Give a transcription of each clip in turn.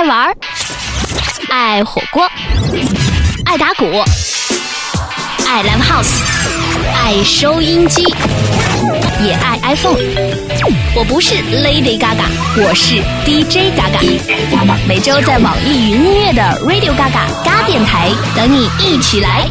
爱玩，爱火锅，爱打鼓，爱 live house，爱收音机，也爱 iPhone。我不是 Lady Gaga，我是 DJ Gaga。每周在网易云音乐的 Radio Gaga 嘎电台等你一起来。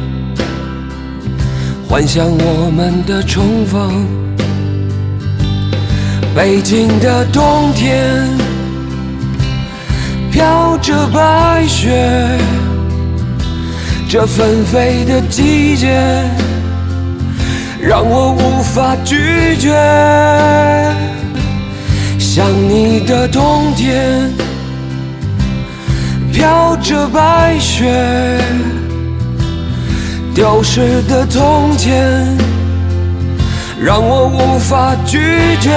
幻想我们的重逢。北京的冬天，飘着白雪，这纷飞的季节，让我无法拒绝。想你的冬天，飘着白雪，丢失的从前，让我无法拒绝。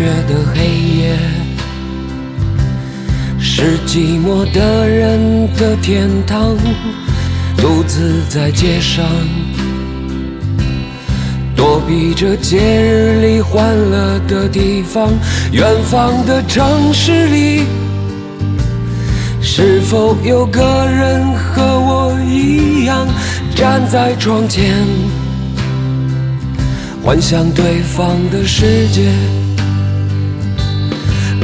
月的黑夜，是寂寞的人的天堂。独自在街上，躲避着节日里欢乐的地方。远方的城市里，是否有个人和我一样站在窗前？幻想对方的世界。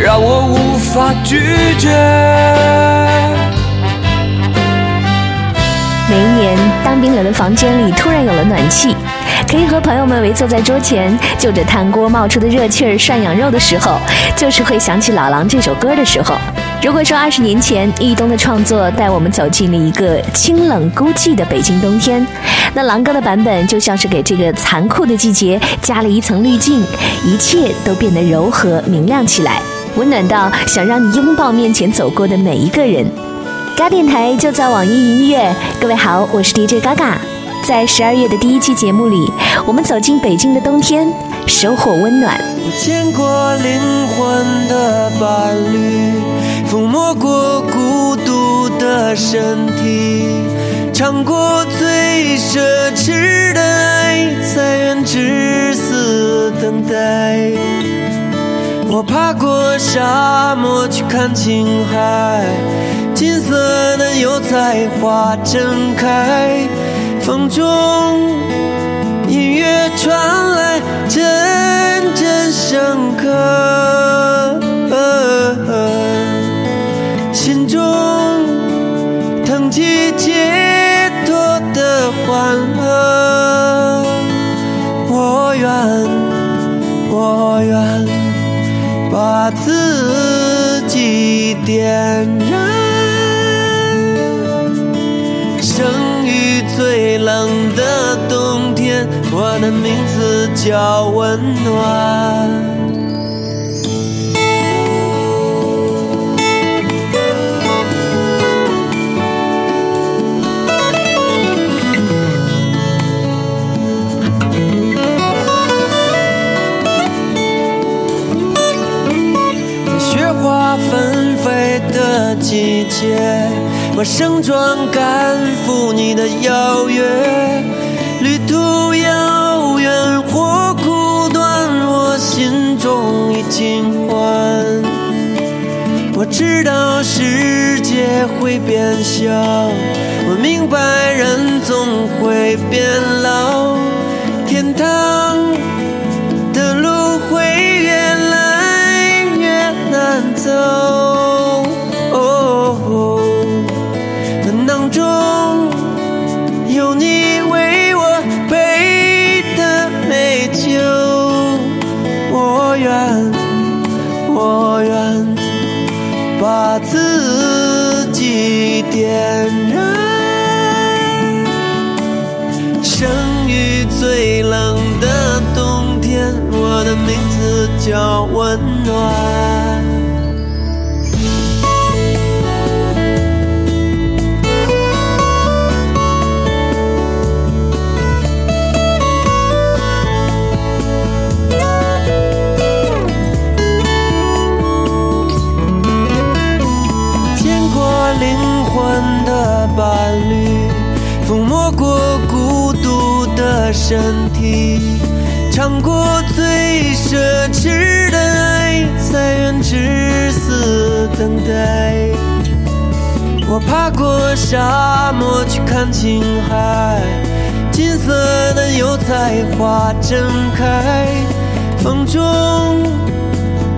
让我无法拒绝。每一年，当冰冷的房间里突然有了暖气，可以和朋友们围坐在桌前，就着炭锅冒出的热气儿涮羊肉的时候，就是会想起老狼这首歌的时候。如果说二十年前易东的创作带我们走进了一个清冷孤寂的北京冬天，那狼哥的版本就像是给这个残酷的季节加了一层滤镜，一切都变得柔和明亮起来，温暖到想让你拥抱面前走过的每一个人。嘎电台就在网易云音乐，各位好，我是 DJ 嘎嘎。在十二月的第一期节目里，我们走进北京的冬天，收获温暖。我见过灵魂的伴侣，抚摸过孤独的身体，尝过最奢侈的爱，才愿至死等待。我爬过沙漠去看青海，金色的油菜花正开，风中音乐传来，阵阵深刻，心中腾起解脱的欢把自己点燃。生于最冷的冬天，我的名字叫温暖。季节，我盛装赶赴你的邀约。旅途遥远或苦短，我心中已尽欢。我知道世界会变小，我明白人总会变老，天堂的路会越来越难走。要温暖。见过灵魂的伴侣，抚摸过孤独的身体，尝过最深等待。我爬过沙漠去看青海，金色的油菜花正开，风中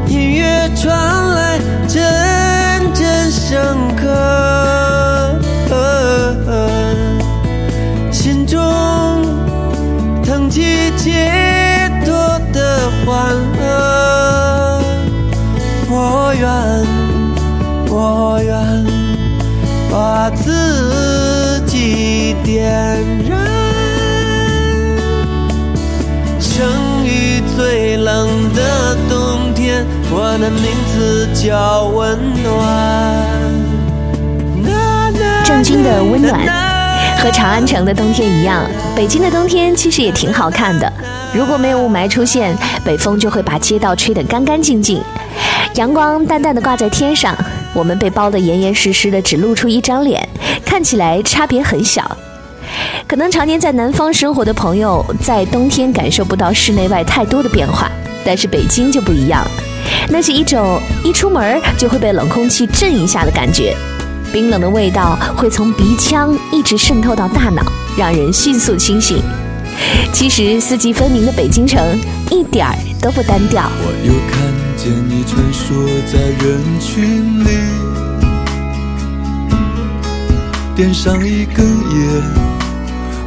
音乐传来，阵阵深刻，心中腾起解脱的欢自己点燃。生于最冷的冬天，我的名字叫温暖。郑钧的温暖和长安城的冬天一样，北京的冬天其实也挺好看的。如果没有雾霾出现，北风就会把街道吹得干干净净，阳光淡淡的挂在天上，我们被包得严严实实的，只露出一张脸，看起来差别很小。可能常年在南方生活的朋友，在冬天感受不到室内外太多的变化，但是北京就不一样，那是一种一出门就会被冷空气震一下的感觉，冰冷的味道会从鼻腔一直渗透到大脑，让人迅速清醒。其实四季分明的北京城一点儿都不单调。见你穿梭在人群里，点上一根烟，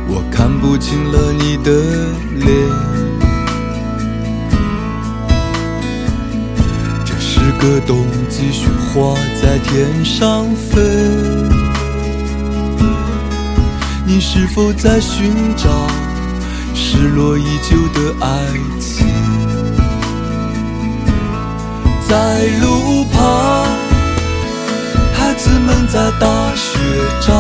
我看不清了你的脸。这是个冬季，雪花在天上飞，你是否在寻找失落已久的爱情？在路旁，孩子们在打雪仗，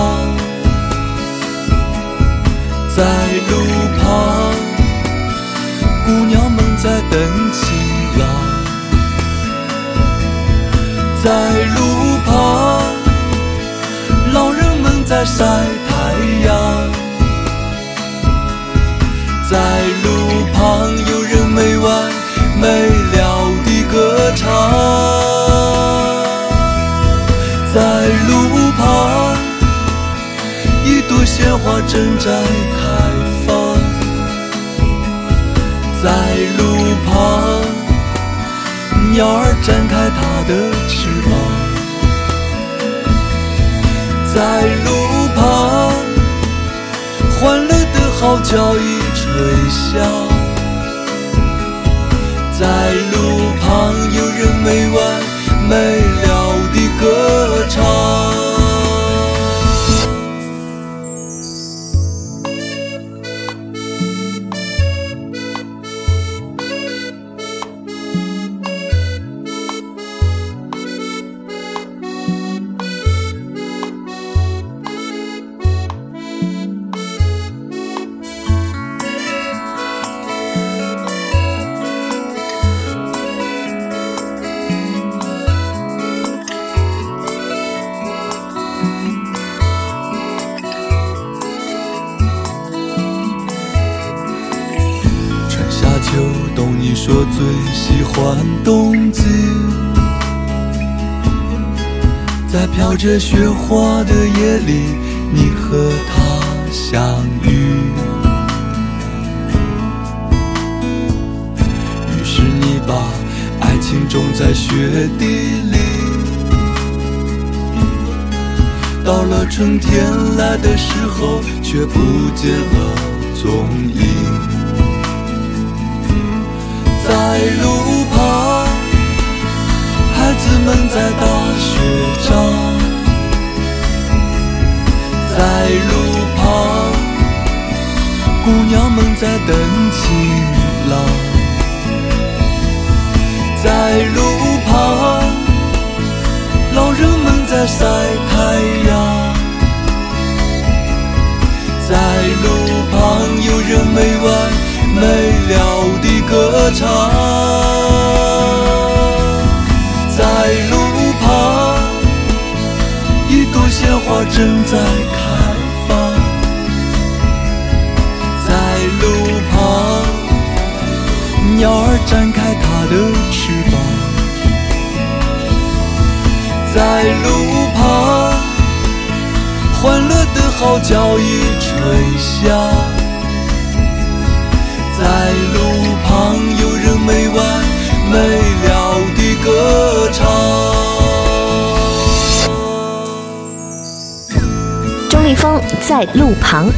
在路旁，姑娘们在等情郎。在路旁，老人们在晒太阳。在路旁，有人没完没了地歌唱。在路旁，一朵鲜花正在开放。在路旁，鸟儿展开它的翅膀。在路旁，欢乐的号角已吹响。在路旁，有人没完没了地歌唱。着雪花的夜里，你和他相遇。于是你把爱情种在雪地里，到了春天来的时候，却不见了踪影。在路旁，孩子们在打雪仗。在路旁，姑娘们在等情郎。在路旁，老人们在晒太阳。在路旁，有人没完没了地歌唱。在路旁，一朵鲜花正在开在路旁，欢乐的号角已吹响。在路旁，有人没完没了地歌唱。钟立风在路旁。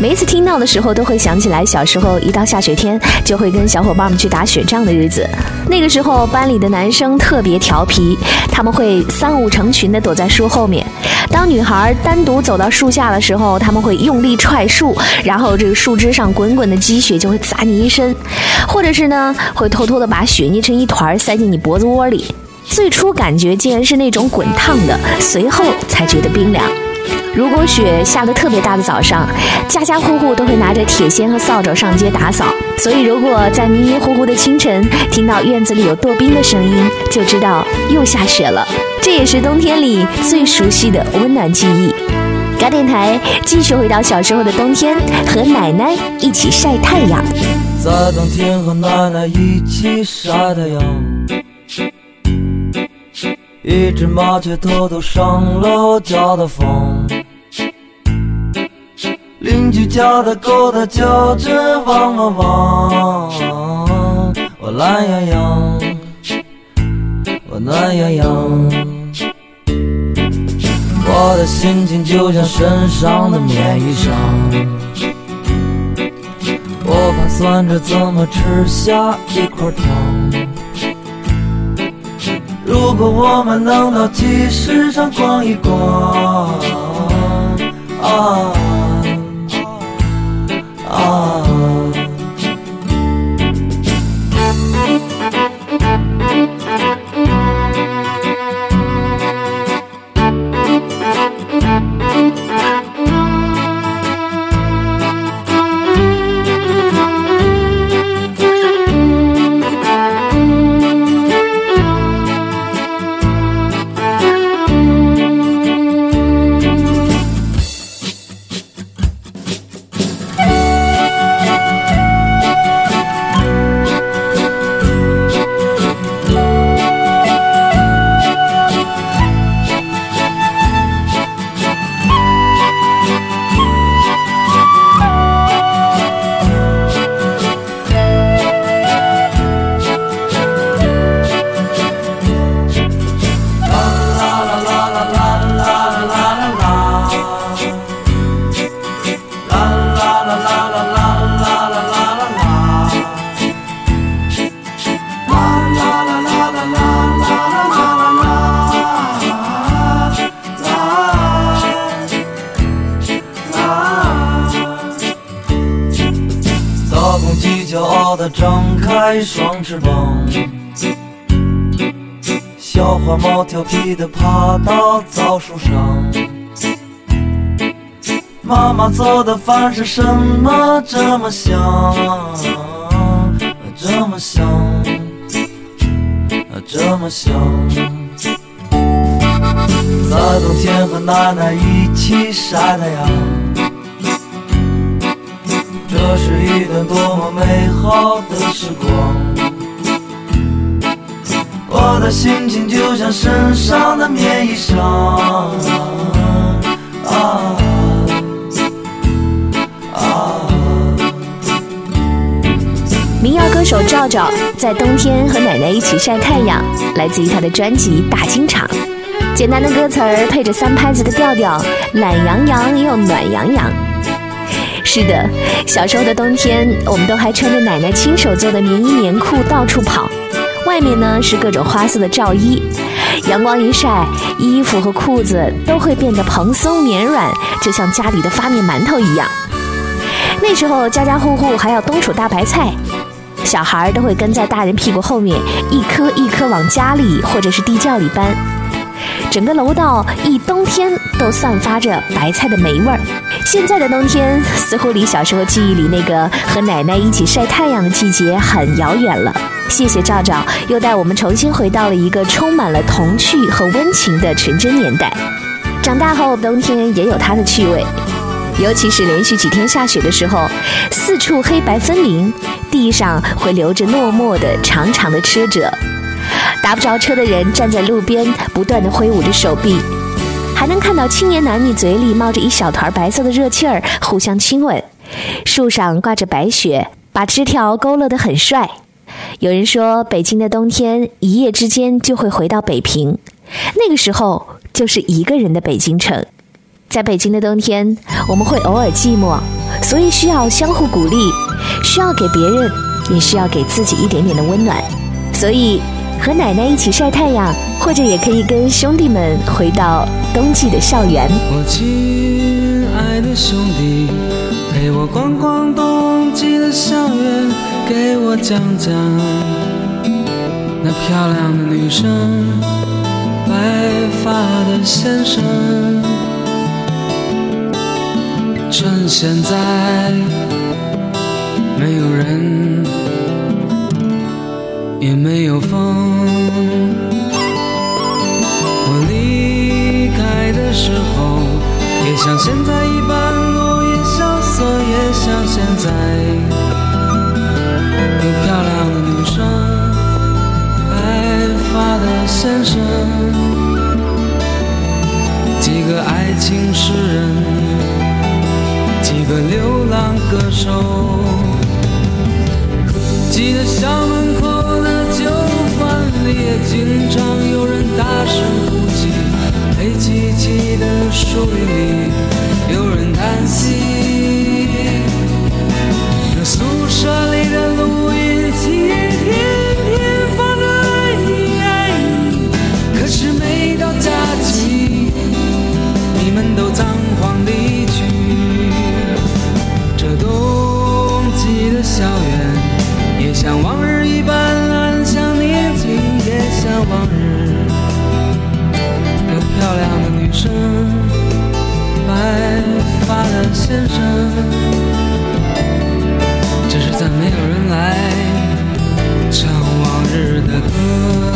每一次听到的时候，都会想起来小时候一到下雪天，就会跟小伙伴们去打雪仗的日子。那个时候，班里的男生特别调皮，他们会三五成群的躲在树后面。当女孩单独走到树下的时候，他们会用力踹树，然后这个树枝上滚滚的积雪就会砸你一身，或者是呢，会偷偷的把雪捏成一团塞进你脖子窝里。最初感觉竟然是那种滚烫的，随后才觉得冰凉。如果雪下得特别大的早上，家家户户都会拿着铁锨和扫帚上街打扫。所以，如果在迷迷糊糊的清晨听到院子里有跺冰的声音，就知道又下雪了。这也是冬天里最熟悉的温暖记忆。嘎电台继续回到小时候的冬天，和奶奶一起晒太阳。在冬天和奶奶一起晒太阳，一只麻雀偷偷上了我家的房，邻居家的狗它叫着汪汪汪，我懒洋洋，我暖洋洋。我的心情就像身上的棉衣裳，我盘算着怎么吃下一块糖。如果我们能到集市上逛一逛，啊啊。大公鸡骄傲地张开双翅膀，小花猫调皮地爬到枣树上。妈妈做的饭是什么这么香，这么香，这么香。在冬天和奶奶一起晒太阳。这是一段多么美好的时光。我的心情就像身上的棉衣裳，啊啊！民谣歌手赵赵在冬天和奶奶一起晒太阳，来自于他的专辑《大清场》。简单的歌词儿配着三拍子的调调，懒洋洋又暖洋洋。是的，小时候的冬天，我们都还穿着奶奶亲手做的棉衣棉裤到处跑。外面呢是各种花色的罩衣，阳光一晒，衣服和裤子都会变得蓬松绵软，就像家里的发面馒头一样。那时候家家户户还要冬储大白菜，小孩都会跟在大人屁股后面，一颗一颗往家里或者是地窖里搬。整个楼道一冬天都散发着白菜的霉味儿。现在的冬天似乎离小时候记忆里那个和奶奶一起晒太阳的季节很遥远了。谢谢赵赵，又带我们重新回到了一个充满了童趣和温情的纯真年代。长大后，冬天也有它的趣味，尤其是连续几天下雪的时候，四处黑白分明，地上会留着落寞的长长的车辙。打不着车的人站在路边，不断地挥舞着手臂，还能看到青年男女嘴里冒着一小团白色的热气儿，互相亲吻。树上挂着白雪，把枝条勾勒得很帅。有人说，北京的冬天一夜之间就会回到北平，那个时候就是一个人的北京城。在北京的冬天，我们会偶尔寂寞，所以需要相互鼓励，需要给别人，也需要给自己一点点的温暖。所以，和奶奶一起晒太阳，或者也可以跟兄弟们回到冬季的校园。我亲爱的兄弟，陪我逛逛冬季的校园，给我讲讲那漂亮的女生，白发的先生。趁现在没有人，也没有风。我离开的时候，也像现在一般落叶萧瑟，也像现在有漂亮的女生，白发的先生，几个爱情诗人，几个流浪歌手。记得校门口里，也经常有人大声哭泣；黑漆漆的树林里，有人叹息。宿舍里的先生，只是再没有人来唱往日的歌。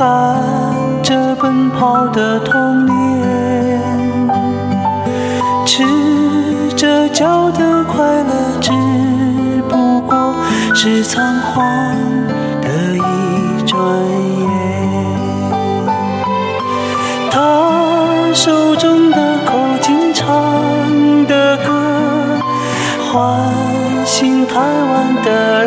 看着奔跑的童年，赤着脚的快乐，只不过是仓皇的一转眼。他手中的口琴唱的歌，唤醒台湾的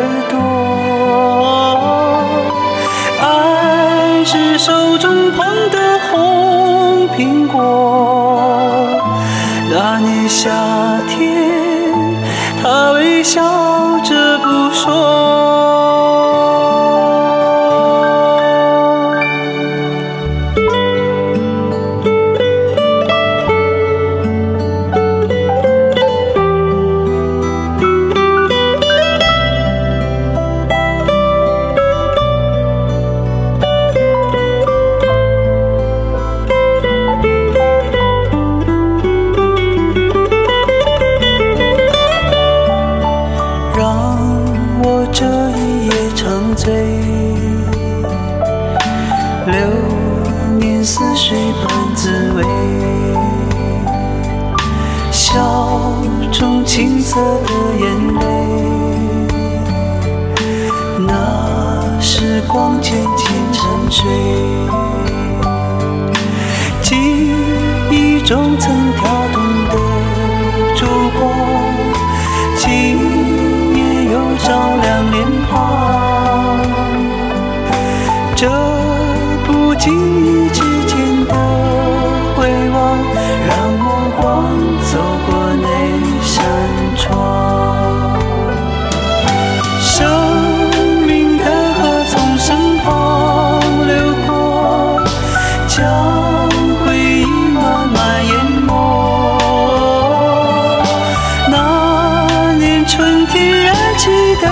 的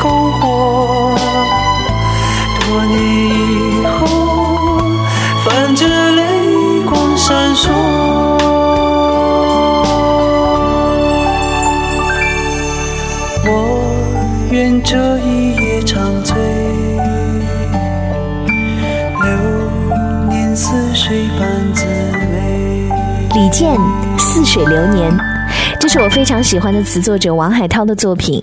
篝火，多年以后泛着泪光闪烁。我愿这一夜长醉，流年似水般滋味。李健《似水流年》，这是我非常喜欢的词作者王海涛的作品。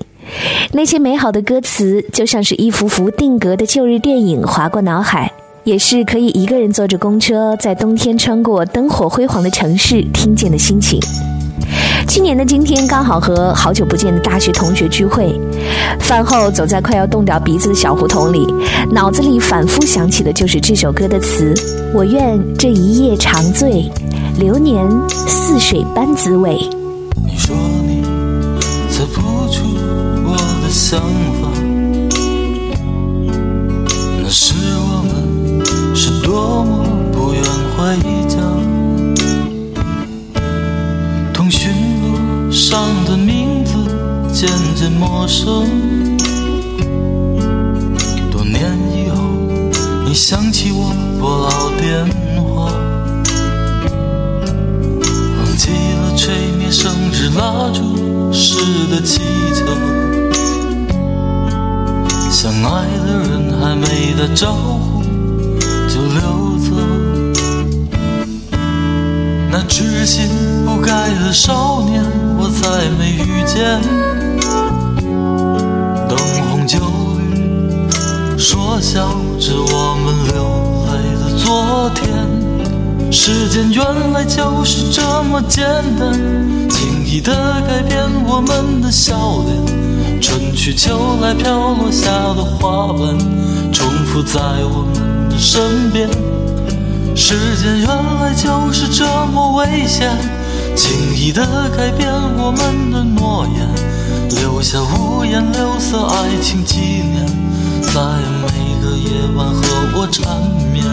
那些美好的歌词，就像是一幅幅定格的旧日电影划过脑海，也是可以一个人坐着公车，在冬天穿过灯火辉煌的城市听见的心情。去年的今天刚好和好久不见的大学同学聚会，饭后走在快要冻掉鼻子的小胡同里，脑子里反复想起的就是这首歌的词：我愿这一夜长醉，流年似水般滋味。你说等去秋来，飘落下的花瓣，重复在我们的身边。时间原来就是这么危险，轻易的改变我们的诺言，留下五颜六色爱情纪念，在每个夜晚和我缠绵。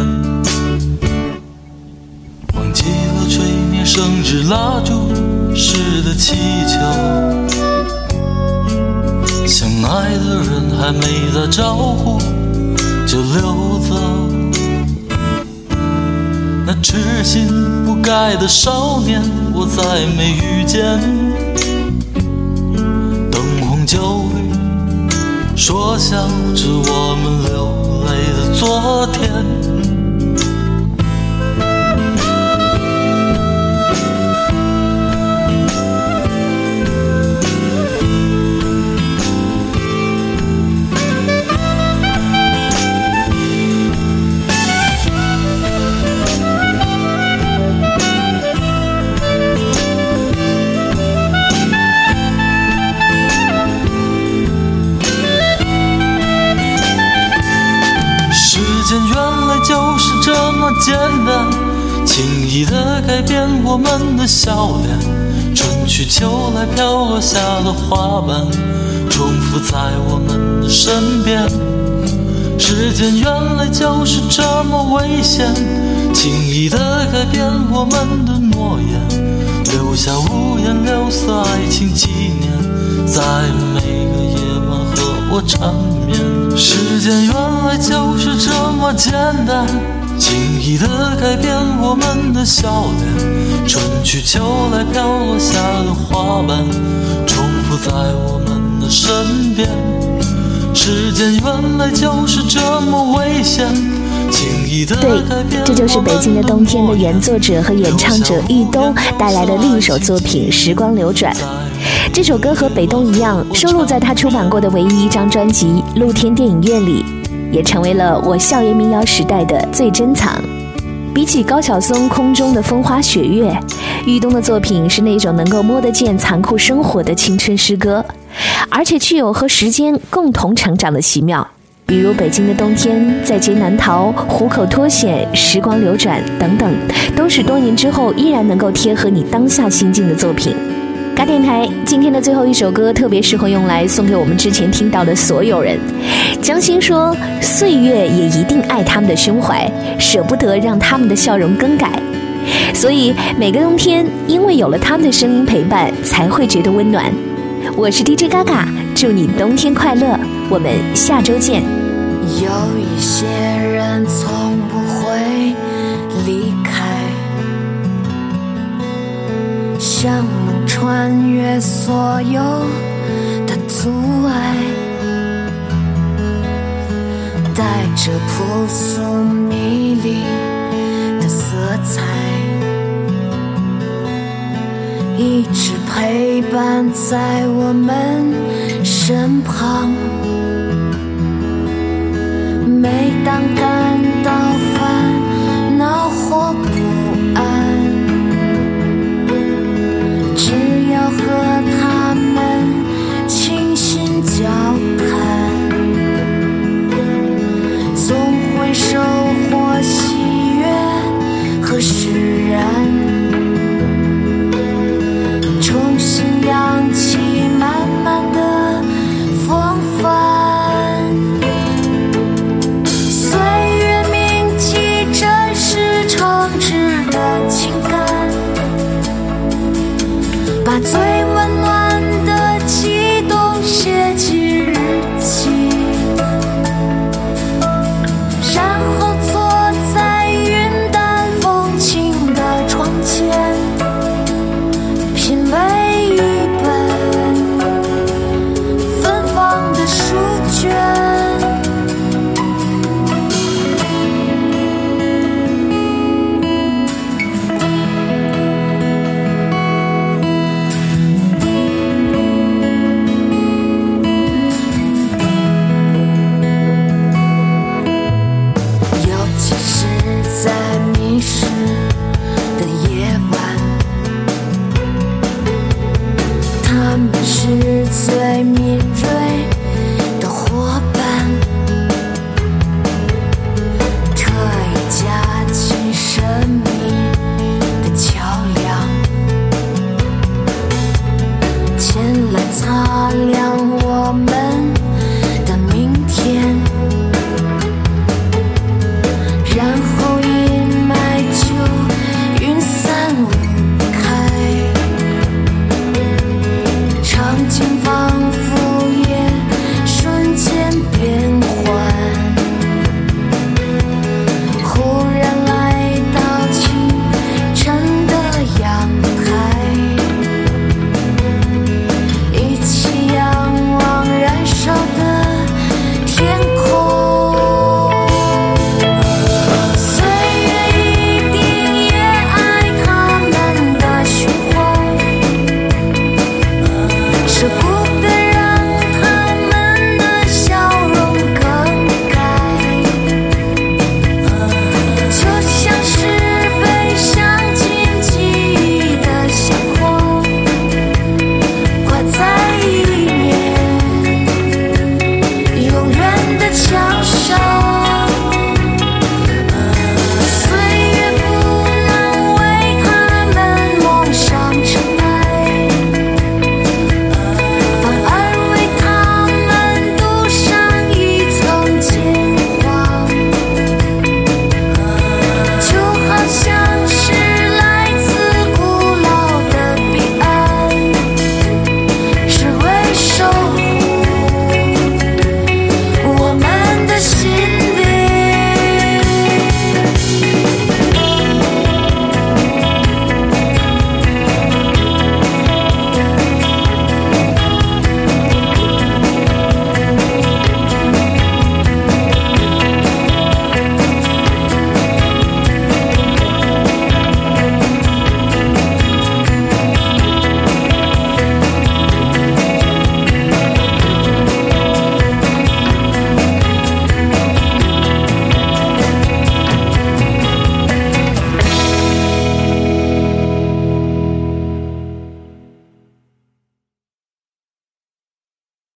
忘记了吹灭生日蜡烛时的气球，爱的人还没打招呼就溜走。那痴心不改的少年，我再没遇见。灯红酒绿，说笑着我们流泪的昨天。简单，轻易的改变我们的笑脸。春去秋来，飘落下的花瓣，重复在我们的身边。时间原来就是这么危险，轻易的改变我们的诺言，留下五颜六色爱情纪念，在每个夜晚和我缠绵。时间原来就是这么简单，轻易的改变我们的笑脸。春去秋来，飘落下的花瓣，重复在我们的身边。时间原来就是这么危险，轻易的对，这就是北京的冬天的原作者和演唱者易东带来的另一首作品《时光流转》。这首歌和北东一样，收录在他出版过的唯一一张专辑《露天电影院》里，也成为了我校园民谣时代的最珍藏。比起高晓松空中的风花雪月，玉东的作品是那种能够摸得见残酷生活的青春诗歌，而且具有和时间共同成长的奇妙。比如《北京的冬天》《在劫难逃》《虎口脱险》《时光流转》等等，都是多年之后依然能够贴合你当下心境的作品。电台今天的最后一首歌特别适合用来送给我们之前听到的所有人。江心说：“岁月也一定爱他们的胸怀，舍不得让他们的笑容更改。所以每个冬天，因为有了他们的声音陪伴，才会觉得温暖。”我是 DJ 嘎嘎，祝你冬天快乐，我们下周见。有一些人从不会离开，像穿越所有的阻碍，带着朴素迷离的色彩，一直陪伴在我们身旁。每当感